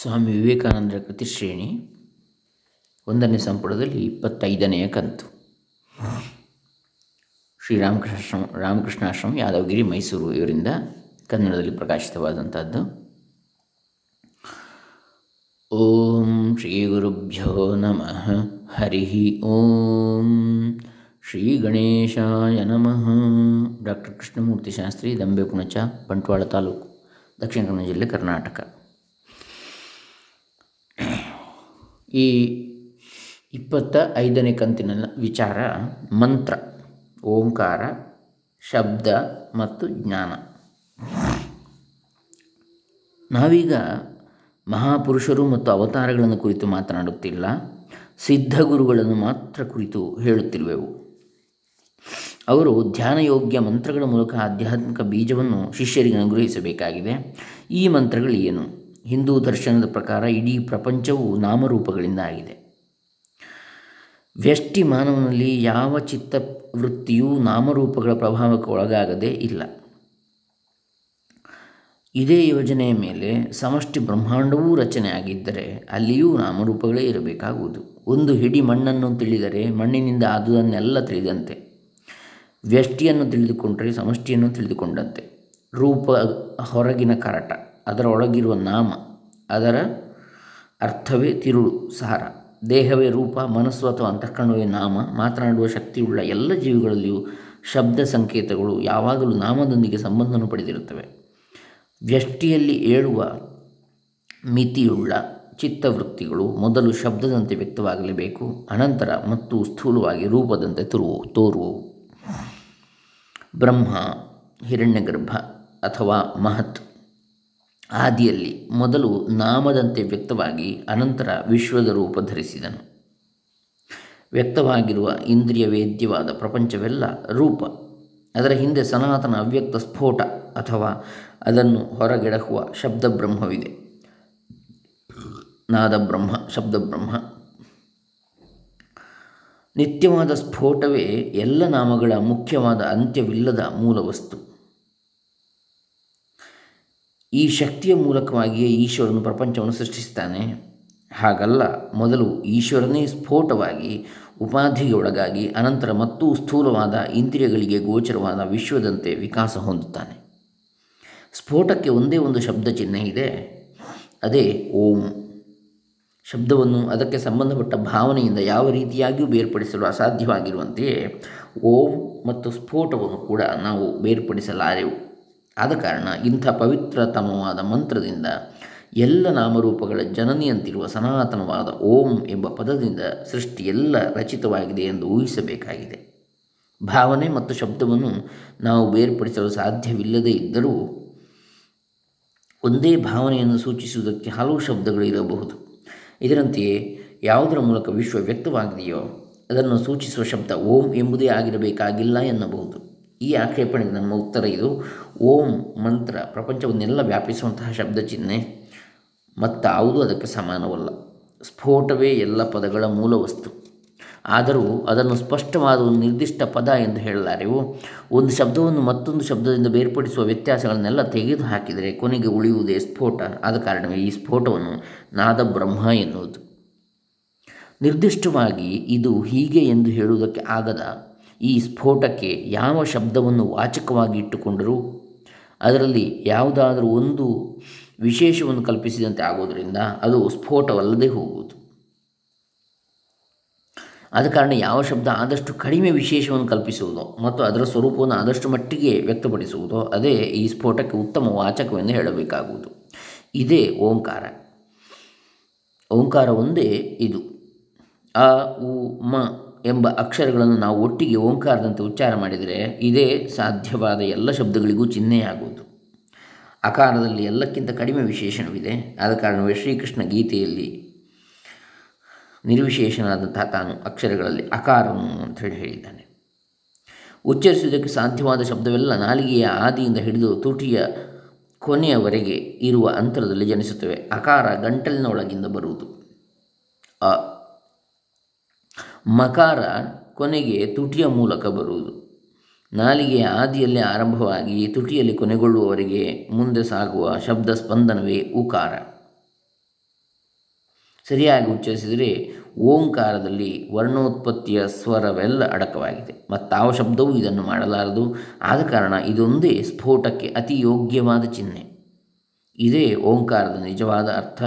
ಸ್ವಾಮಿ ವಿವೇಕಾನಂದರ ಕೃತಿಶ್ರೇಣಿ ಒಂದನೇ ಸಂಪುಟದಲ್ಲಿ ಇಪ್ಪತ್ತೈದನೆಯ ಕಂತು. ಶ್ರೀರಾಮಕೃಷ್ಣ ರಾಮಕೃಷ್ಣಾಶ್ರಮ ಯಾದವಗಿರಿ, ಮೈಸೂರು ಇವರಿಂದ ಕನ್ನಡದಲ್ಲಿ ಪ್ರಕಾಶಿತವಾದಂಥದ್ದು. ಓಂ ಶ್ರೀ ಗುರುಭ್ಯೋ ನಮಃ. ಹರಿ ಓಂ ಶ್ರೀ ಗಣೇಶಾಯ ನಮಃ. ಡಾಕ್ಟರ್ ಕೃಷ್ಣಮೂರ್ತಿ ಶಾಸ್ತ್ರಿ, ದಂಬೆ ಪುಣಚ ಬಂಟ್ವಾಳ ತಾಲೂಕು, ದಕ್ಷಿಣ ಕನ್ನಡ ಜಿಲ್ಲೆ ಕರ್ನಾಟಕ. ಈ ಇಪ್ಪತ್ತ ಐದನೇ ಕಂತಿನ ವಿಚಾರ ಮಂತ್ರ, ಓಂಕಾರ, ಶಬ್ದ ಮತ್ತು ಜ್ಞಾನ. ನಾವೀಗ ಮಹಾಪುರುಷರು ಮತ್ತು ಅವತಾರಗಳನ್ನು ಕುರಿತು ಮಾತನಾಡುತ್ತಿಲ್ಲ ಸಿದ್ಧಗುರುಗಳನ್ನು ಮಾತ್ರ ಕುರಿತು ಹೇಳುತ್ತಿರುವೆವು. ಅವರು ಧ್ಯಾನಯೋಗ್ಯ ಮಂತ್ರಗಳ ಮೂಲಕ ಆಧ್ಯಾತ್ಮಿಕ ಬೀಜವನ್ನು ಶಿಷ್ಯರಿಗೆ ಅನುಗ್ರಹಿಸಬೇಕಾಗಿದೆ. ಈ ಮಂತ್ರಗಳು ಏನು? ಹಿಂದೂ ದರ್ಶನದ ಪ್ರಕಾರ ಇಡೀ ಪ್ರಪಂಚವು ನಾಮರೂಪಗಳಿಂದ ಆಗಿದೆ ವ್ಯಷ್ಟಿ ಮಾನವನಲ್ಲಿ ಯಾವ ಚಿತ್ತ ವೃತ್ತಿಯೂ ನಾಮರೂಪಗಳ ಪ್ರಭಾವಕ್ಕೆ ಒಳಗಾಗದೇ ಇಲ್ಲ. ಇದೇ ಯೋಜನೆಯ ಮೇಲೆ ಸಮಷ್ಟಿ ಬ್ರಹ್ಮಾಂಡವೂ ರಚನೆ ಆಗಿದ್ದರೆ ಅಲ್ಲಿಯೂ ನಾಮರೂಪಗಳೇ ಇರಬೇಕಾಗುವುದು. ಒಂದು ಹಿಡಿ ಮಣ್ಣನ್ನು ತಿಳಿದರೆ ಮಣ್ಣಿನಿಂದ ಆದುದನ್ನೆಲ್ಲ ತಿಳಿದಂತೆ. ವ್ಯಷ್ಟಿಯನ್ನು ತಿಳಿದುಕೊಂಡರೆ ಸಮಷ್ಟಿಯನ್ನು ತಿಳಿದುಕೊಂಡಂತೆ. ರೂಪ ಹೊರಗಿನ ಕರಟ ಅದರ ಒಳಗಿರುವ ನಾಮ ಅದರ ಅರ್ಥವೇ ತಿರುಳು ಸಾರ ದೇಹವೇ ರೂಪ, ಮನಸ್ಸು ಅಥವಾ ಅಂತಃಕರಣವೇ ನಾಮ. ಮಾತನಾಡುವ ಶಕ್ತಿಯುಳ್ಳ ಎಲ್ಲ ಜೀವಿಗಳಲ್ಲಿಯೂ ಶಬ್ದ ಸಂಕೇತಗಳು ಯಾವಾಗಲೂ ನಾಮದೊಂದಿಗೆ ಸಂಬಂಧವನ್ನು ಪಡೆದಿರುತ್ತವೆ. ವ್ಯಷ್ಟಿಯಲ್ಲಿ ಏಳುವ ಮಿತಿಯುಳ್ಳ ಚಿತ್ತವೃತ್ತಿಗಳು ಮೊದಲು ಶಬ್ದದಂತೆ ವ್ಯಕ್ತವಾಗಲೇಬೇಕು, ಅನಂತರ ಮತ್ತು ಸ್ಥೂಲವಾಗಿ ರೂಪದಂತೆ ತುರುವು ತೋರುವವು ಬ್ರಹ್ಮ, ಹಿರಣ್ಯಗರ್ಭ ಅಥವಾ ಮಹತ್. ಆದಿಯಲ್ಲಿ ಮೊದಲು ನಾಮದಂತೆ ವ್ಯಕ್ತವಾಗಿ ಅನಂತರ ವಿಶ್ವದ ರೂಪ ಧರಿಸಿದನು. ವ್ಯಕ್ತವಾಗಿರುವ ಇಂದ್ರಿಯ ವೇದ್ಯವಾದ ಪ್ರಪಂಚವೆಲ್ಲ ರೂಪ. ಅದರ ಹಿಂದೆ ಸನಾತನ ಅವ್ಯಕ್ತ ಸ್ಫೋಟ ಅಥವಾ ಅದನ್ನು ಹೊರಗೆಡಹುವ ಶಬ್ದಬ್ರಹ್ಮವಿದೆ. ನಾದಬ್ರಹ್ಮ ನಾದ ಬ್ರಹ್ಮ ಶಬ್ದ ಬ್ರಹ್ಮ ನಿತ್ಯವಾದ ಸ್ಫೋಟವೇ ಎಲ್ಲ ನಾಮಗಳ ಮುಖ್ಯವಾದ ಅಂತ್ಯವಿಲ್ಲದ ಮೂಲ ವಸ್ತು. ಈ ಶಕ್ತಿಯ ಮೂಲಕವಾಗಿಯೇ ಈಶ್ವರನು ಪ್ರಪಂಚವನ್ನು ಸೃಷ್ಟಿಸ್ತಾನೆ ಹಾಗಲ್ಲ, ಮೊದಲು ಈಶ್ವರನೇ ಸ್ಫೋಟವಾಗಿ, ಉಪಾಧಿಗೆ ಒಳಗಾಗಿ, ಅನಂತರ ಮತ್ತೂ ಸ್ಥೂಲವಾದ ಇಂದ್ರಿಯಗಳಿಗೆ ಗೋಚರವಾದ ವಿಶ್ವದಂತೆ ವಿಕಾಸ ಹೊಂದುತ್ತಾನೆ. ಸ್ಫೋಟಕ್ಕೆ ಒಂದೇ ಒಂದು ಶಬ್ದ ಚಿಹ್ನೆ ಇದೆ. ಅದೇ ಓಂ. ಶಬ್ದವನ್ನು ಅದಕ್ಕೆ ಸಂಬಂಧಪಟ್ಟ ಭಾವನೆಯಿಂದ ಯಾವ ರೀತಿಯಾಗಿಯೂ ಬೇರ್ಪಡಿಸಲು ಅಸಾಧ್ಯವಾಗಿರುವಂತೆಯೇ, ಓಂ ಮತ್ತು ಸ್ಫೋಟವನ್ನು ಕೂಡ ನಾವು ಬೇರ್ಪಡಿಸಲಾರೆವು. ಆದ ಕಾರಣ ಇಂಥ ಪವಿತ್ರತಮವಾದ ಮಂತ್ರದಿಂದ ಎಲ್ಲ ನಾಮರೂಪಗಳ ಜನನಿಯಂತಿರುವ ಸನಾತನವಾದ ಓಂ ಎಂಬ ಪದದಿಂದ ಸೃಷ್ಟಿಯೆಲ್ಲ ರಚಿತವಾಗಿದೆ ಎಂದು ಊಹಿಸಬೇಕಾಗಿದೆ. ಭಾವನೆ ಮತ್ತು ಶಬ್ದವನ್ನು ನಾವು ಬೇರ್ಪಡಿಸಲು ಸಾಧ್ಯವಿಲ್ಲದೇ ಇದ್ದರೂ ಒಂದೇ ಭಾವನೆಯನ್ನು ಸೂಚಿಸುವುದಕ್ಕೆ ಹಲವು ಶಬ್ದಗಳು ಇರಬಹುದು. ಇದರಂತೆಯೇ ಯಾವುದರ ಮೂಲಕ ವಿಶ್ವ ವ್ಯಕ್ತವಾಗಿದೆಯೋ ಅದನ್ನು ಸೂಚಿಸುವ ಶಬ್ದ ಓಂ ಎಂಬುದೇ ಆಗಿರಬೇಕಾಗಿಲ್ಲ ಎನ್ನಬಹುದು. ಈ ಆಕ್ಷೇಪಣೆಗೆ ನಮ್ಮ ಉತ್ತರ ಇದು. ಓಂ ಮಂತ್ರ. ಪ್ರಪಂಚವನ್ನೆಲ್ಲ ವ್ಯಾಪಿಸುವಂತಹ ಶಬ್ದ ಚಿಹ್ನೆ. ಮತ್ತಾವುದೂ ಅದಕ್ಕೆ ಸಮಾನವಲ್ಲ. ಸ್ಫೋಟವೇ ಎಲ್ಲ ಪದಗಳ ಮೂಲ ವಸ್ತು. ಆದರೂ ಅದನ್ನು ಸ್ಪಷ್ಟವಾದ ಒಂದು ನಿರ್ದಿಷ್ಟ ಪದ ಎಂದು ಹೇಳಲಾರೆವು ಒಂದು ಶಬ್ದವನ್ನು ಮತ್ತೊಂದು ಶಬ್ದದಿಂದ ಬೇರ್ಪಡಿಸುವ ವ್ಯತ್ಯಾಸಗಳನ್ನೆಲ್ಲ ತೆಗೆದು ಹಾಕಿದರೆ ಕೊನೆಗೆ ಉಳಿಯುವುದೇ ಸ್ಫೋಟ. ಆದ ಕಾರಣವೇ ಈ ಸ್ಫೋಟವನ್ನು ನಾದ ಬ್ರಹ್ಮ ಎನ್ನುವುದು. ನಿರ್ದಿಷ್ಟವಾಗಿ ಇದು ಹೀಗೆ ಎಂದು ಹೇಳುವುದಕ್ಕೆ ಆಗದ ಈ ಸ್ಫೋಟಕ್ಕೆ ಯಾವ ಶಬ್ದವನ್ನು ವಾಚಕವಾಗಿ ಇಟ್ಟುಕೊಂಡರೂ? ಅದರಲ್ಲಿ ಯಾವುದಾದರೂ ಒಂದು ವಿಶೇಷವನ್ನು ಕಲ್ಪಿಸಿದಂತೆ ಆಗೋದರಿಂದ ಅದು ಸ್ಫೋಟವಲ್ಲದೆ ಹೋಗುವುದು. ಆದ ಕಾರಣ ಯಾವ ಶಬ್ದ ಆದಷ್ಟು ಕಡಿಮೆ ವಿಶೇಷವನ್ನು ಕಲ್ಪಿಸುವುದೋ ಮತ್ತು ಅದರ ಸ್ವರೂಪವನ್ನು ಆದಷ್ಟು ಮಟ್ಟಿಗೆ ವ್ಯಕ್ತಪಡಿಸುವುದೋ ಅದೇ ಈ ಸ್ಫೋಟಕ್ಕೆ ಉತ್ತಮ ವಾಚಕವೆಂದು ಹೇಳಬೇಕಾಗುವುದು. ಇದೇ ಓಂಕಾರ. ಓಂಕಾರ ಒಂದೇ ಇದು. ಅ ಉ, ಮ ಎಂಬ ಅಕ್ಷರಗಳನ್ನು ನಾವು ಒಟ್ಟಿಗೆ ಓಂಕಾರದಂತೆ ಉಚ್ಚಾರ ಮಾಡಿದರೆ ಇದೇ ಸಾಧ್ಯವಾದ ಎಲ್ಲ ಶಬ್ದಗಳಿಗೂ ಚಿಹ್ನೆಯಾಗುವುದು. ಅಕಾರದಲ್ಲಿ ಎಲ್ಲಕ್ಕಿಂತ ಕಡಿಮೆ ವಿಶೇಷಣವಿದೆ. ಆದ ಕಾರಣವೇ ಶ್ರೀಕೃಷ್ಣ ಗೀತೆಯಲ್ಲಿ ನಿರ್ವಿಶೇಷನಾದಂತಹ ತಾನು ಅಕ್ಷರಗಳಲ್ಲಿ ಅಕಾರವನ್ನು ಹೇಳಿ ಹೇಳಿದ್ದಾನೆ. ಉಚ್ಚರಿಸುವುದಕ್ಕೆ ಸಾಧ್ಯವಾದ ಶಬ್ದವೆಲ್ಲ ನಾಲಿಗೆಯ ಆದಿಯಿಂದ ಹಿಡಿದು ತುಟಿಯ ಕೊನೆಯವರೆಗೆ ಇರುವ ಅಂತರದಲ್ಲಿ ಜನಿಸುತ್ತವೆ. ಅಕಾರ ಗಂಟಲಿನ ಒಳಗಿಂದ ಬರುವುದು. ಅ ಮಕಾರ ಕೊನೆಗೆ ತುಟಿಯ ಮೂಲಕ ಬರುವುದು. ನಾಲಿಗೆಯ ಆದಿಯಲ್ಲಿ ಆರಂಭವಾಗಿ ತುಟಿಯಲ್ಲಿ ಕೊನೆಗೊಳ್ಳುವವರೆಗೆ ಮುಂದೆ ಸಾಗುವ ಶಬ್ದ ಸ್ಪಂದನವೇ ಉಕಾರ. ಸರಿಯಾಗಿ ಉಚ್ಚರಿಸಿದರೆ ಓಂಕಾರದಲ್ಲಿ ವರ್ಣೋತ್ಪತ್ತಿಯ ಸ್ವರವೆಲ್ಲ ಅಡಕವಾಗಿದೆ. ಮತ್ತಾವ ಶಬ್ದವೂ ಇದನ್ನು ಮಾಡಲಾರದು. ಆದ ಕಾರಣ ಇದೊಂದೇ ಸ್ಫೋಟಕ್ಕೆ ಅತಿ ಯೋಗ್ಯವಾದ ಚಿಹ್ನೆ. ಇದೇ ಓಂಕಾರದ ನಿಜವಾದ ಅರ್ಥ.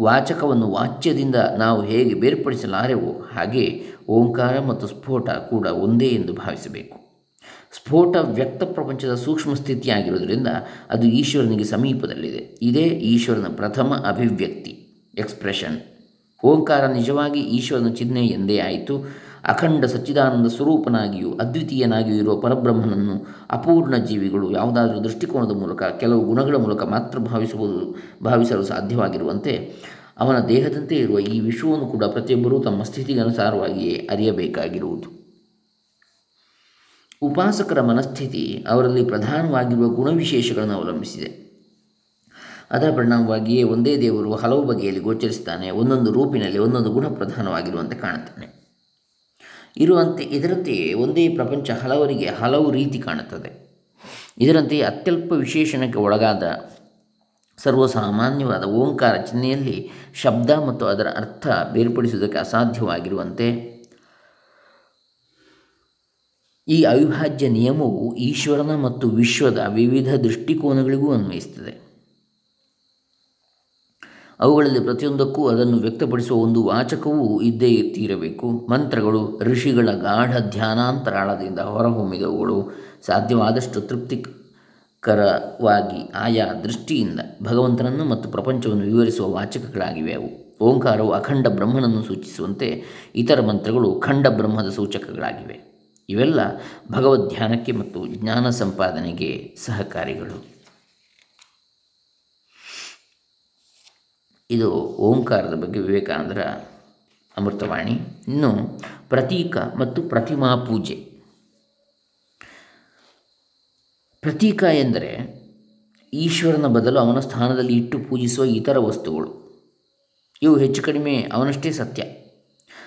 ವಾಚಕವನ್ನು ವಾಚ್ಯದಿಂದ ನಾವು ಹೇಗೆ ಬೇರ್ಪಡಿಸಲಾರೆವೋ ಹಾಗೆ ಓಂಕಾರ ಮತ್ತು ಸ್ಫೋಟ ಕೂಡ ಒಂದೇ ಎಂದು ಭಾವಿಸಬೇಕು. ಸ್ಫೋಟ ವ್ಯಕ್ತ ಪ್ರಪಂಚದ ಸೂಕ್ಷ್ಮ ಸ್ಥಿತಿಯಾಗಿರುವುದರಿಂದ ಅದು ಈಶ್ವರನಿಗೆ ಸಮೀಪದಲ್ಲಿದೆ. ಇದೇ ಈಶ್ವರನ ಪ್ರಥಮ ಅಭಿವ್ಯಕ್ತಿ ಎಕ್ಸ್ಪ್ರೆಷನ್ ಓಂಕಾರ ನಿಜವಾಗಿ ಈಶ್ವರನ ಚಿಹ್ನೆ ಎಂದೇ ಆಯಿತು. ಅಖಂಡ ಸಚ್ಚಿದಾನಂದ ಸ್ವರೂಪನಾಗಿಯೂ ಅದ್ವಿತೀಯನಾಗಿಯೂ ಇರುವ ಪರಬ್ರಹ್ಮನನ್ನು ಅಪೂರ್ಣ ಜೀವಿಗಳು ಯಾವುದಾದರೂ ದೃಷ್ಟಿಕೋನದ ಮೂಲಕ ಕೆಲವು ಗುಣಗಳ ಮೂಲಕ ಮಾತ್ರ ಭಾವಿಸುವುದು ಭಾವಿಸಲು ಸಾಧ್ಯವಾಗಿರುವಂತೆ ಅವನ ದೇಹದಂತೆ ಇರುವ ಈ ವಿಶ್ವವನ್ನು ಕೂಡ ಪ್ರತಿಯೊಬ್ಬರೂ ತಮ್ಮ ಸ್ಥಿತಿಗನುಸಾರವಾಗಿಯೇ ಅರಿಯಬೇಕಾಗಿರುವುದು. ಉಪಾಸಕರ ಮನಸ್ಥಿತಿ ಅವರಲ್ಲಿ ಪ್ರಧಾನವಾಗಿರುವ ಗುಣವಿಶೇಷಗಳನ್ನು ಅವಲಂಬಿಸಿದೆ. ಅದರ ಪರಿಣಾಮವಾಗಿಯೇ ಒಂದೇ ದೇವರು ಹಲವು ಬಗೆಯಲ್ಲಿ ಗೋಚರಿಸ್ತಾನೆ ಒಂದೊಂದು ರೂಪಿನಲ್ಲಿ ಒಂದೊಂದು ಗುಣ ಪ್ರಧಾನವಾಗಿರುವಂತೆ ಕಾಣುತ್ತಾನೆ. ಇರುವಂತೆ ಇದರಂತೆಯೇ ಒಂದೇ ಪ್ರಪಂಚ ಹಲವರಿಗೆ ಹಲವು ರೀತಿ ಕಾಣುತ್ತದೆ. ಇದರಂತೆಯೇ ಅತ್ಯಲ್ಪ ವಿಶೇಷಣಕ್ಕೆ ಒಳಗಾದ ಸರ್ವಸಾಮಾನ್ಯವಾದ ಓಂಕಾರ ಚಿಹ್ನೆಯಲ್ಲಿ ಶಬ್ದ ಮತ್ತು ಅದರ ಅರ್ಥ ಬೇರ್ಪಡಿಸುವುದಕ್ಕೆ ಅಸಾಧ್ಯವಾಗಿರುವಂತೆ ಈ ಅವಿಭಾಜ್ಯ ನಿಯಮವು ಈಶ್ವರನ ಮತ್ತು ವಿಶ್ವದ ವಿವಿಧ ದೃಷ್ಟಿಕೋನಗಳಿಗೂ ಅನ್ವಯಿಸುತ್ತದೆ. ಅವುಗಳಲ್ಲಿ ಪ್ರತಿಯೊಂದಕ್ಕೂ ಅದನ್ನು ವ್ಯಕ್ತಪಡಿಸುವ ಒಂದು ವಾಚಕವೂ ಇದ್ದೇ ತೀರಬೇಕು ಮಂತ್ರಗಳು ಋಷಿಗಳ ಗಾಢ ಧ್ಯಾನಾಂತರಾಳದಿಂದ ಹೊರಹೊಮ್ಮಿದವುಗಳು. ಸಾಧ್ಯವಾದಷ್ಟು ತೃಪ್ತಿಕರವಾಗಿ ಆಯಾ ದೃಷ್ಟಿಯಿಂದ ಭಗವಂತನನ್ನು ಮತ್ತು ಪ್ರಪಂಚವನ್ನು ವಿವರಿಸುವ ವಾಚಕಗಳಾಗಿವೆ ಅವು. ಓಂಕಾರವು ಅಖಂಡ ಬ್ರಹ್ಮನನ್ನು ಸೂಚಿಸುವಂತೆ ಇತರ ಮಂತ್ರಗಳು ಖಂಡ ಬ್ರಹ್ಮದ ಸೂಚಕಗಳಾಗಿವೆ. ಇವೆಲ್ಲ ಭಗವದ್ ಧ್ಯಾನಕ್ಕೆ ಮತ್ತು ಜ್ಞಾನ ಸಂಪಾದನೆಗೆ ಸಹಕಾರಿಗಳು. ಇದು ಓಂಕಾರದ ಬಗ್ಗೆ ವಿವೇಕಾನಂದರ ಅಮೃತವಾಣಿ. ಇನ್ನು ಪ್ರತೀಕ ಮತ್ತು ಪ್ರತಿಮಾ ಪೂಜೆ. ಪ್ರತೀಕ ಎಂದರೆ ಈಶ್ವರನ ಬದಲು ಅವನ ಸ್ಥಾನದಲ್ಲಿ ಇಟ್ಟು ಪೂಜಿಸುವ ಇತರ ವಸ್ತುಗಳು. ಇವು ಹೆಚ್ಚು ಕಡಿಮೆ ಅವನಷ್ಟೇ ಸತ್ಯ.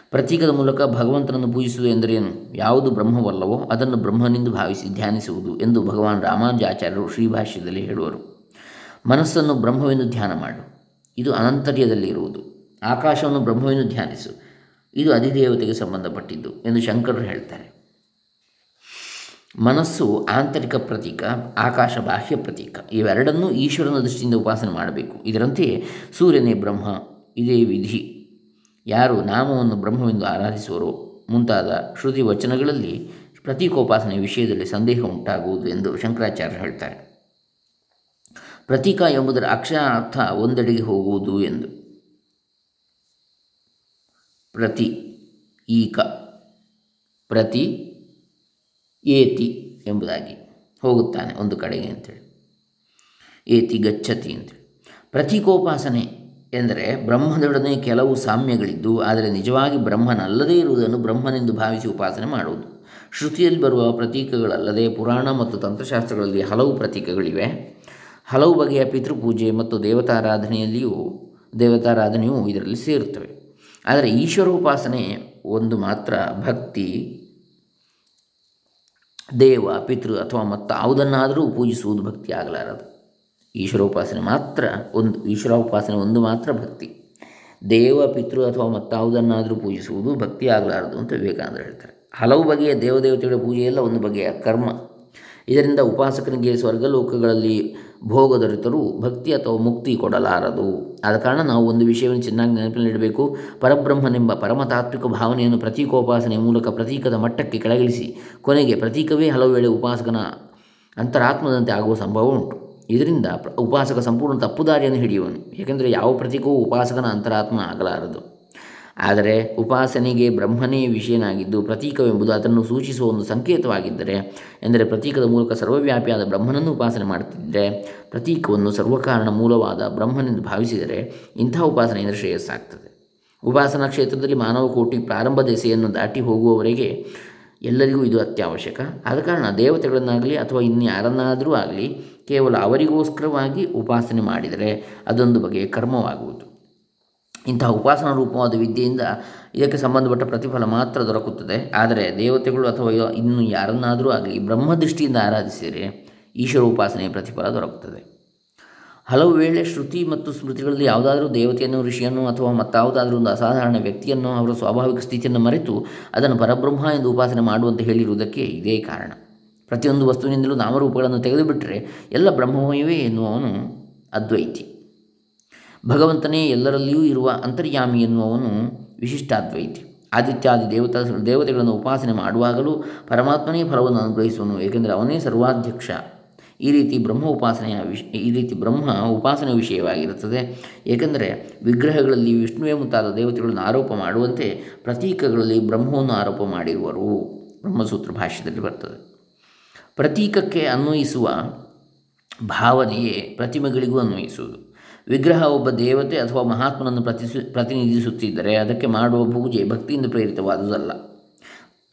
ಪ್ರತೀಕದ ಮೂಲಕ ಭಗವಂತನನ್ನು ಪೂಜಿಸುವುದು ಎಂದರೇನು ಯಾವುದು ಬ್ರಹ್ಮವಲ್ಲವೋ ಅದನ್ನು ಬ್ರಹ್ಮನೆಂದು ಭಾವಿಸಿ ಧ್ಯಾನಿಸುವುದು ಎಂದು ಭಗವಾನ್ ರಾಮಾನುಜಾಚಾರ್ಯರು ಶ್ರೀಭಾಷ್ಯದಲ್ಲಿ ಹೇಳುವರು. ಮನಸ್ಸನ್ನು ಬ್ರಹ್ಮವೆಂದು ಧ್ಯಾನ ಮಾಡು. ಇದು ಅನಂತರ್ಯದಲ್ಲಿ ಇರುವುದು ಆಕಾಶವನ್ನು ಬ್ರಹ್ಮವೆಂದು ಧ್ಯಾನಿಸು. ಇದು ಅಧಿದೇವತೆಗೆ ಸಂಬಂಧಪಟ್ಟಿದ್ದು ಎಂದು ಶಂಕರರು ಹೇಳ್ತಾರೆ. ಮನಸ್ಸು ಆಂತರಿಕ ಪ್ರತೀಕ, ಆಕಾಶ ಬಾಹ್ಯ ಪ್ರತೀಕ, ಇವೆರಡನ್ನೂ ಈಶ್ವರನ ದೃಷ್ಟಿಯಿಂದ ಉಪಾಸನೆ ಮಾಡಬೇಕು. ಇದರಂತೆಯೇ ಸೂರ್ಯನೇ ಬ್ರಹ್ಮ, ಇದೇ ವಿಧಿ. ಯಾರು ನಾಮವನ್ನು ಬ್ರಹ್ಮವೆಂದು ಆರಾಧಿಸುವರೋ, ಮುಂತಾದ ಶ್ರುತಿ ವಚನಗಳಲ್ಲಿ ಪ್ರತೀಕೋಪಾಸನೆ ವಿಷಯದಲ್ಲಿ ಸಂದೇಹ ಉಂಟಾಗುವುದು ಎಂದು ಶಂಕರಾಚಾರ್ಯರು ಹೇಳ್ತಾರೆ. ಪ್ರತೀಕ ಎಂಬುದರ ಅಕ್ಷರ ಅರ್ಥ ಒಂದೆಡೆಗೆ ಹೋಗುವುದು ಎಂದು. ಪ್ರತಿ, ಈಕ. ಪ್ರತಿ, ಏತಿ ಎಂಬುದಾಗಿ ಹೋಗುತ್ತಾನೆ ಒಂದು ಕಡೆಗೆ ಅಂತೇಳಿ. ಏತಿ ಗಚ್ಚತಿ ಅಂತೇಳಿ. ಪ್ರತೀಕೋಪಾಸನೆ ಎಂದರೆ ಬ್ರಹ್ಮದೊಡನೆ ಕೆಲವು ಸಾಮ್ಯಗಳಿದ್ದು, ಆದರೆ ನಿಜವಾಗಿ ಬ್ರಹ್ಮನಲ್ಲದೇ ಇರುವುದನ್ನು ಬ್ರಹ್ಮನೆಂದು ಭಾವಿಸಿ ಉಪಾಸನೆ ಮಾಡುವುದು. ಶ್ರುತಿಯಲ್ಲಿ ಬರುವ ಪ್ರತೀಕಗಳಲ್ಲದೆ ಪುರಾಣ ಮತ್ತು ತಂತ್ರಶಾಸ್ತ್ರಗಳಲ್ಲಿ ಹಲವು ಪ್ರತೀಕಗಳಿವೆ. ಹಲವು ಬಗೆಯ ಪಿತೃಪೂಜೆ ಮತ್ತು ದೇವತಾರಾಧನೆಯಲ್ಲಿಯೂ ದೇವತಾರಾಧನೆಯೂ ಇದರಲ್ಲಿ ಸೇರುತ್ತವೆ. ಆದರೆ ಈಶ್ವರೋಪಾಸನೆ ಒಂದು ಮಾತ್ರ ಭಕ್ತಿ, ದೇವ, ಪಿತೃ ಅಥವಾ ಮತ್ತಾವುದನ್ನಾದರೂ ಪೂಜಿಸುವುದು ಭಕ್ತಿ ಆಗಲಾರದು. ಈಶ್ವರೋಪಾಸನೆ ಮಾತ್ರ ಒಂದು, ಈಶ್ವರೋಪಾಸನೆ ಒಂದು ಮಾತ್ರ ಭಕ್ತಿ. ದೇವ, ಪಿತೃ ಅಥವಾ ಮತ್ತಾವುದನ್ನಾದರೂ ಪೂಜಿಸುವುದು ಭಕ್ತಿ ಆಗಲಾರದು ಅಂತ ವಿವೇಕಾನಂದರು ಹೇಳ್ತಾರೆ. ಹಲವು ಬಗೆಯ ದೇವದೇವತೆಗಳ ಪೂಜೆಯೆಲ್ಲ ಒಂದು ಬಗೆಯ ಕರ್ಮ. ಇದರಿಂದ ಉಪಾಸಕನಿಗೆ ಸ್ವರ್ಗಲೋಕಗಳಲ್ಲಿ ಭೋಗ ದೊರೆತರೂ ಭಕ್ತಿ ಅಥವಾ ಮುಕ್ತಿ ಕೊಡಲಾರದು. ಆದ ಕಾರಣ ನಾವು ಒಂದು ವಿಷಯವನ್ನು ಚೆನ್ನಾಗಿ ನೆನಪಿನಲ್ಲಿಡಬೇಕು ಪರಬ್ರಹ್ಮನೆಂಬ ಪರಮತಾತ್ವಿಕ ಭಾವನೆಯನ್ನು ಪ್ರತೀಕೋಪಾಸನೆ ಮೂಲಕ ಪ್ರತೀಕದ ಮಟ್ಟಕ್ಕೆ ಕೆಳಗಿಳಿಸಿ ಕೊನೆಗೆ ಪ್ರತೀಕವೇ ಹಲವು ವೇಳೆ ಉಪಾಸಕನ ಅಂತರಾತ್ಮದಂತೆ ಆಗುವ ಸಂಭವ ಉಂಟು. ಇದರಿಂದ ಉಪಾಸಕ ಸಂಪೂರ್ಣ ತಪ್ಪುದಾರಿಯನ್ನು ಹಿಡಿಯುವನು. ಏಕೆಂದರೆ ಯಾವ ಪ್ರತೀಕವೂ ಉಪಾಸಕನ ಅಂತರಾತ್ಮ ಆಗಲಾರದು. ಆದರೆ ಉಪಾಸನೆಗೆ ಬ್ರಹ್ಮನೇ ವಿಷಯನಾಗಿದ್ದು ಪ್ರತೀಕವೆಂಬುದು ಅದನ್ನು ಸೂಚಿಸುವ ಒಂದು ಸಂಕೇತವಾಗಿದ್ದರೆ, ಎಂದರೆ ಪ್ರತೀಕದ ಮೂಲಕ ಸರ್ವವ್ಯಾಪಿಯಾದ ಬ್ರಹ್ಮನನ್ನು ಉಪಾಸನೆ ಮಾಡುತ್ತಿದ್ದರೆ, ಪ್ರತೀಕವನ್ನು ಸರ್ವಕಾರಣ ಮೂಲವಾದ ಬ್ರಹ್ಮನೆಂದು ಭಾವಿಸಿದರೆ ಇಂಥ ಉಪಾಸನೆಯಿಂದ ಶ್ರೇಯಸ್ಸಾಗ್ತದೆ. ಉಪಾಸನಾ ಕ್ಷೇತ್ರದಲ್ಲಿ ಮಾನವ ಕೋಟಿ ಪ್ರಾರಂಭ ದೆಸೆಯನ್ನು ದಾಟಿ ಹೋಗುವವರೆಗೆ ಎಲ್ಲರಿಗೂ ಇದು ಅತ್ಯವಶ್ಯಕ. ಆದ ಕಾರಣ ದೇವತೆಗಳನ್ನಾಗಲಿ ಅಥವಾ ಇನ್ಯಾರನ್ನಾದರೂ ಆಗಲಿ ಕೇವಲ ಅವರಿಗೋಸ್ಕರವಾಗಿ ಉಪಾಸನೆ ಮಾಡಿದರೆ ಅದೊಂದು ಬಗೆಯ ಕರ್ಮವಾಗುವುದು. ಇಂತಹ ಉಪಾಸನಾ ರೂಪವಾದ ವಿದ್ಯೆಯಿಂದ ಇದಕ್ಕೆ ಸಂಬಂಧಪಟ್ಟ ಪ್ರತಿಫಲ ಮಾತ್ರ ದೊರಕುತ್ತದೆ. ಆದರೆ ದೇವತೆಗಳು ಅಥವಾ ಇನ್ನು ಯಾರನ್ನಾದರೂ ಆಗಲಿ ಬ್ರಹ್ಮದೃಷ್ಟಿಯಿಂದ ಆರಾಧಿಸಿದರೆ ಈಶ್ವರ ಉಪಾಸನೆಯ ಪ್ರತಿಫಲ ದೊರಕುತ್ತದೆ. ಹಲವು ವೇಳೆ ಶ್ರುತಿ ಮತ್ತು ಸ್ಮೃತಿಗಳಲ್ಲಿ ಯಾವುದಾದರೂ ದೇವತೆಯನ್ನು, ಋಷಿಯನ್ನು ಅಥವಾ ಮತ್ತಾವುದಾದರೂ ಒಂದು ಅಸಾಧಾರಣ ವ್ಯಕ್ತಿಯನ್ನು ಅವರ ಸ್ವಾಭಾವಿಕ ಸ್ಥಿತಿಯನ್ನು ಮರೆತು ಅದನ್ನು ಪರಬ್ರಹ್ಮ ಎಂದು ಉಪಾಸನೆ ಮಾಡುವಂತೆ ಹೇಳಿರುವುದಕ್ಕೆ ಇದೇ ಕಾರಣ. ಪ್ರತಿಯೊಂದು ವಸ್ತುವಿನಿಂದಲೂ ನಾಮರೂಪಗಳನ್ನು ತೆಗೆದುಬಿಟ್ಟರೆ ಎಲ್ಲ ಬ್ರಹ್ಮಮಯವೇ ಎನ್ನುವವನು ಅದ್ವೈತಿ. ಭಗವಂತನೇ ಎಲ್ಲರಲ್ಲಿಯೂ ಇರುವ ಅಂತರ್ಯಾಮಿ ಎನ್ನುವವನು ವಿಶಿಷ್ಟಾದ್ವೈತಿ. ಆದಿತ್ಯಾದಿ ದೇವತಾ ದೇವತೆಗಳನ್ನು ಉಪಾಸನೆ ಮಾಡುವಾಗಲೂ ಪರಮಾತ್ಮನೇ ಫಲವನ್ನು ಅನುಗ್ರಹಿಸುವನು, ಏಕೆಂದರೆ ಅವನೇ ಸರ್ವಾಧ್ಯಕ್ಷ. ಈ ರೀತಿ ಬ್ರಹ್ಮ ಉಪಾಸನೆಯ ವಿಷ ಈ ರೀತಿ ಬ್ರಹ್ಮ ಉಪಾಸನೆ ವಿಷಯವಾಗಿರುತ್ತದೆ. ಏಕೆಂದರೆ ವಿಗ್ರಹಗಳಲ್ಲಿ ವಿಷ್ಣುವೇ ಮುಂತಾದ ದೇವತೆಗಳನ್ನು ಆರೋಪ ಮಾಡುವಂತೆ ಪ್ರತೀಕಗಳಲ್ಲಿ ಬ್ರಹ್ಮವನ್ನು ಆರೋಪ ಮಾಡಿರುವರು. ಬ್ರಹ್ಮಸೂತ್ರ ಭಾಷ್ಯದಲ್ಲಿ ಬರ್ತದೆ. ಪ್ರತೀಕಕ್ಕೆ ಅನ್ವಯಿಸುವ ಭಾವನೆಯೇ ಪ್ರತಿಮೆಗಳಿಗೂ ಅನ್ವಯಿಸುವುದು. ವಿಗ್ರಹ ಒಬ್ಬ ದೇವತೆ ಅಥವಾ ಮಹಾತ್ಮನನ್ನು ಪ್ರತಿಸು, ಪ್ರತಿನಿಧಿಸುತ್ತಿದ್ದರೆ ಅದಕ್ಕೆ ಮಾಡುವ ಪೂಜೆ ಭಕ್ತಿಯಿಂದ ಪ್ರೇರಿತವಾದುದಲ್ಲ.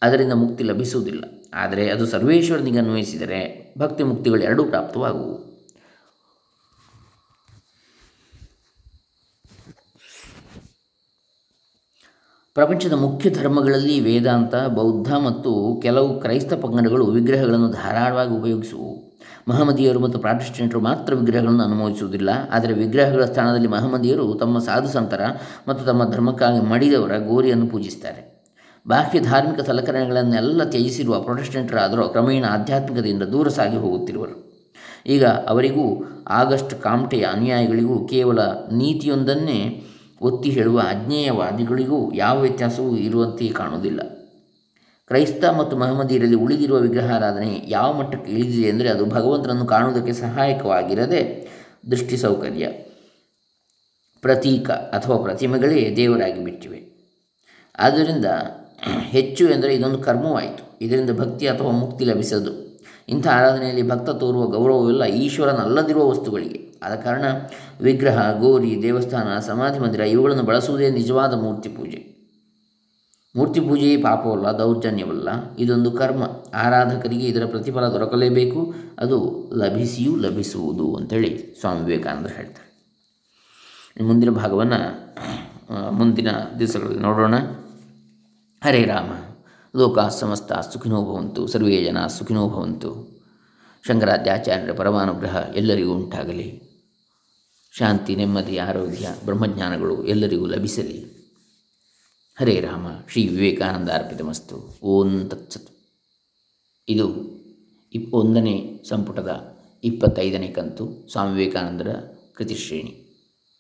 ಅದರಿಂದ ಮುಕ್ತಿ ಲಭಿಸುವುದಿಲ್ಲ. ಆದರೆ ಅದು ಸರ್ವೇಶ್ವರನಿಗೆ ಅನ್ವಯಿಸಿದರೆ ಭಕ್ತಿ ಮುಕ್ತಿಗಳು ಎರಡೂ ಪ್ರಾಪ್ತವಾಗುವು. ಪ್ರಪಂಚದ ಮುಖ್ಯ ಧರ್ಮಗಳಲ್ಲಿ ವೇದಾಂತ, ಬೌದ್ಧ ಮತ್ತು ಕೆಲವು ಕ್ರೈಸ್ತ ಪಂಗಡಗಳು ವಿಗ್ರಹಗಳನ್ನು ಧಾರಾಳವಾಗಿ ಉಪಯೋಗಿಸುವು. ಮಹಮ್ಮದಿಯರು ಮತ್ತು ಪ್ರಾಟೆಸ್ಟೆಂಟರು ಮಾತ್ರ ವಿಗ್ರಹಗಳನ್ನು ಅನುಮೋದಿಸುವುದಿಲ್ಲ. ಆದರೆ ವಿಗ್ರಹಗಳ ಸ್ಥಾನದಲ್ಲಿ ಮಹಮ್ಮದಿಯರು ತಮ್ಮ ಸಾಧು ಸಂತರ ಮತ್ತು ತಮ್ಮ ಧರ್ಮಕ್ಕಾಗಿ ಮಡಿದವರ ಗೋರಿಯನ್ನು ಪೂಜಿಸ್ತಾರೆ ಬಾಹ್ಯ ಧಾರ್ಮಿಕ ಸಲಕರಣೆಗಳನ್ನೆಲ್ಲ ತ್ಯಜಿಸಿರುವ ಪ್ರೊಟೆಸ್ಟೆಂಟರಾದರೂ ಕ್ರಮೇಣ ಆಧ್ಯಾತ್ಮಿಕದಿಂದ ದೂರ ಸಾಗಿ ಹೋಗುತ್ತಿರುವರು. ಈಗ ಅವರಿಗೂ ಆಗಸ್ಟ್ ಕಾಮ್ಟೆಯ ಅನುಯಾಯಿಗಳಿಗೂ ಕೇವಲ ನೀತಿಯೊಂದನ್ನೇ ಒತ್ತಿ ಹೇಳುವ ಅಜ್ಞೇಯವಾದಿಗಳಿಗೂ ಯಾವ ವ್ಯತ್ಯಾಸವೂ ಇರುವಂತೆಯೇ ಕಾಣುವುದಿಲ್ಲ. ಕ್ರೈಸ್ತ ಮತ್ತು ಮಹಮ್ಮದಿಯರಲ್ಲಿ ಉಳಿದಿರುವ ವಿಗ್ರಹಾರಾಧನೆ ಯಾವ ಮಟ್ಟಕ್ಕೆ ಇಳಿದಿದೆ ಅಂದರೆ ಅದು ಭಗವಂತನನ್ನು ಕಾಣುವುದಕ್ಕೆ ಸಹಾಯಕವಾಗಿರದೆ ದೃಷ್ಟಿ ಸೌಕರ್ಯ, ಪ್ರತೀಕ ಅಥವಾ ಪ್ರತಿಮೆಗಳೇ ದೇವರಾಗಿ ಬಿಟ್ಟಿವೆ. ಆದ್ದರಿಂದ ಹೆಚ್ಚು ಎಂದರೆ ಇದೊಂದು ಕರ್ಮವಾಯಿತು. ಇದರಿಂದ ಭಕ್ತಿ ಅಥವಾ ಮುಕ್ತಿ ಲಭಿಸದು. ಇಂಥ ಆರಾಧನೆಯಲ್ಲಿ ಭಕ್ತ ತೋರುವ ಗೌರವವೆಲ್ಲ ಈಶ್ವರನಲ್ಲದಿರುವ ವಸ್ತುಗಳಿಗೆ. ಆದ ಕಾರಣ ವಿಗ್ರಹ, ಗೋರಿ, ದೇವಸ್ಥಾನ, ಸಮಾಧಿ ಮಂದಿರ ಇವುಗಳನ್ನು ಬಳಸುವುದೇ ನಿಜವಾದ ಮೂರ್ತಿ ಪೂಜೆ. ಮೂರ್ತಿ ಪೂಜೆಯೇ ಪಾಪವಲ್ಲ, ದೌರ್ಜನ್ಯವಲ್ಲ. ಇದೊಂದು ಕರ್ಮ. ಆರಾಧಕರಿಗೆ ಇದರ ಪ್ರತಿಫಲ ದೊರಕಲೇಬೇಕು. ಅದು ಲಭಿಸಿಯೂ ಲಭಿಸುವುದು ಅಂತೇಳಿ ಸ್ವಾಮಿ ವಿವೇಕಾನಂದರು ಹೇಳ್ತಾರೆ. ಮುಂದಿನ ಭಾಗವನ್ನು ಮುಂದಿನ ದಿವಸಗಳಲ್ಲಿ ನೋಡೋಣ. ಹರೇ ರಾಮ. ಲೋಕ ಸಮಸ್ತ ಸುಖಿನೋ ಭವಂತು, ಸರ್ವೇ ಜನ ಸುಖಿನೋ ಭವಂತು. ಶಂಕರಾಚಾರ್ಯರ ಪರಮಾನುಗ್ರಹ ಎಲ್ಲರಿಗೂ ಉಂಟಾಗಲಿ. ಶಾಂತಿ, ನೆಮ್ಮದಿ, ಆರೋಗ್ಯ, ಬ್ರಹ್ಮಜ್ಞಾನಗಳು ಎಲ್ಲರಿಗೂ ಲಭಿಸಲಿ. ಹರೇ ರಾಮ, ಶ್ರೀ ವಿವೇಕಾನಂದ ಅರ್ಪಿತಮಸ್ತು ಓಂ ತತ್ಸತ್. ಇದು ಇಪ್ ಒಂದನೇ ಸಂಪುಟದ ಇಪ್ಪತ್ತೈದನೇ ಕಂತು ಸ್ವಾಮಿ ವಿವೇಕಾನಂದರ ಕೃತಿಶ್ರೇಣಿ.